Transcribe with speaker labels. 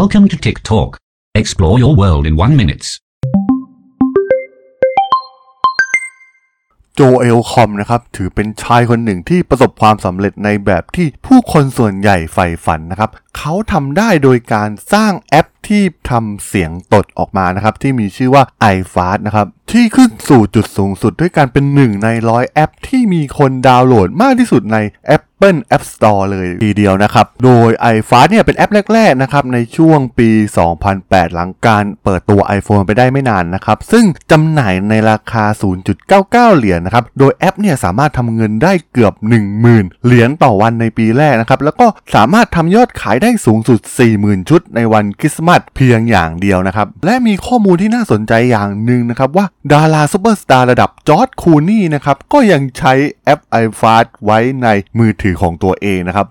Speaker 1: Welcome to TikTok. Explore your world in one minute.
Speaker 2: โจเอลคอมนะครับถือเป็นชายคนหนึ่งที่ประสบความสำเร็จในแบบที่ผู้คนส่วนใหญ่ใฝ่ฝันนะครับ เขาทำได้โดยการสร้างแอป ที่ทำเสียงตดออกมานะครับ ที่มีชื่อว่า iFast นะครับ ที่ขึ้นสู่จุดสูงสุดด้วยการเป็นหนึ่งในร้อยแอป ที่มีคนดาวน์โหลดมากที่สุดใน Apple App Store เลยทีเดียวนะครับ โดย iFart เนี่ยเป็นแอปแรกๆนะครับในช่วงปี 2008 หลังการเปิดตัว iPhone ไปได้ไม่นานนะครับ ซึ่งจำหน่ายในราคา 0.99 เหรียญนะครับ โดยแอปเนี่ยสามารถทำเงินได้เกือบ 10,000 เหรียญต่อวันในปีแรกนะครับ แล้วก็สามารถทำยอดขายได้สูงสุด 40,000 ชุดในวันคริสต์มาสเพียงอย่างเดียวนะครับ และมีข้อมูลที่น่าสนใจอย่างหนึ่งนะครับ ว่าดาราซูเปอร์สตาร์ระดับจอร์จ คลูนีย์นะครับ ก็ยังใช้แอป iFast ไว้ในมือถือของตัวเองนะครับ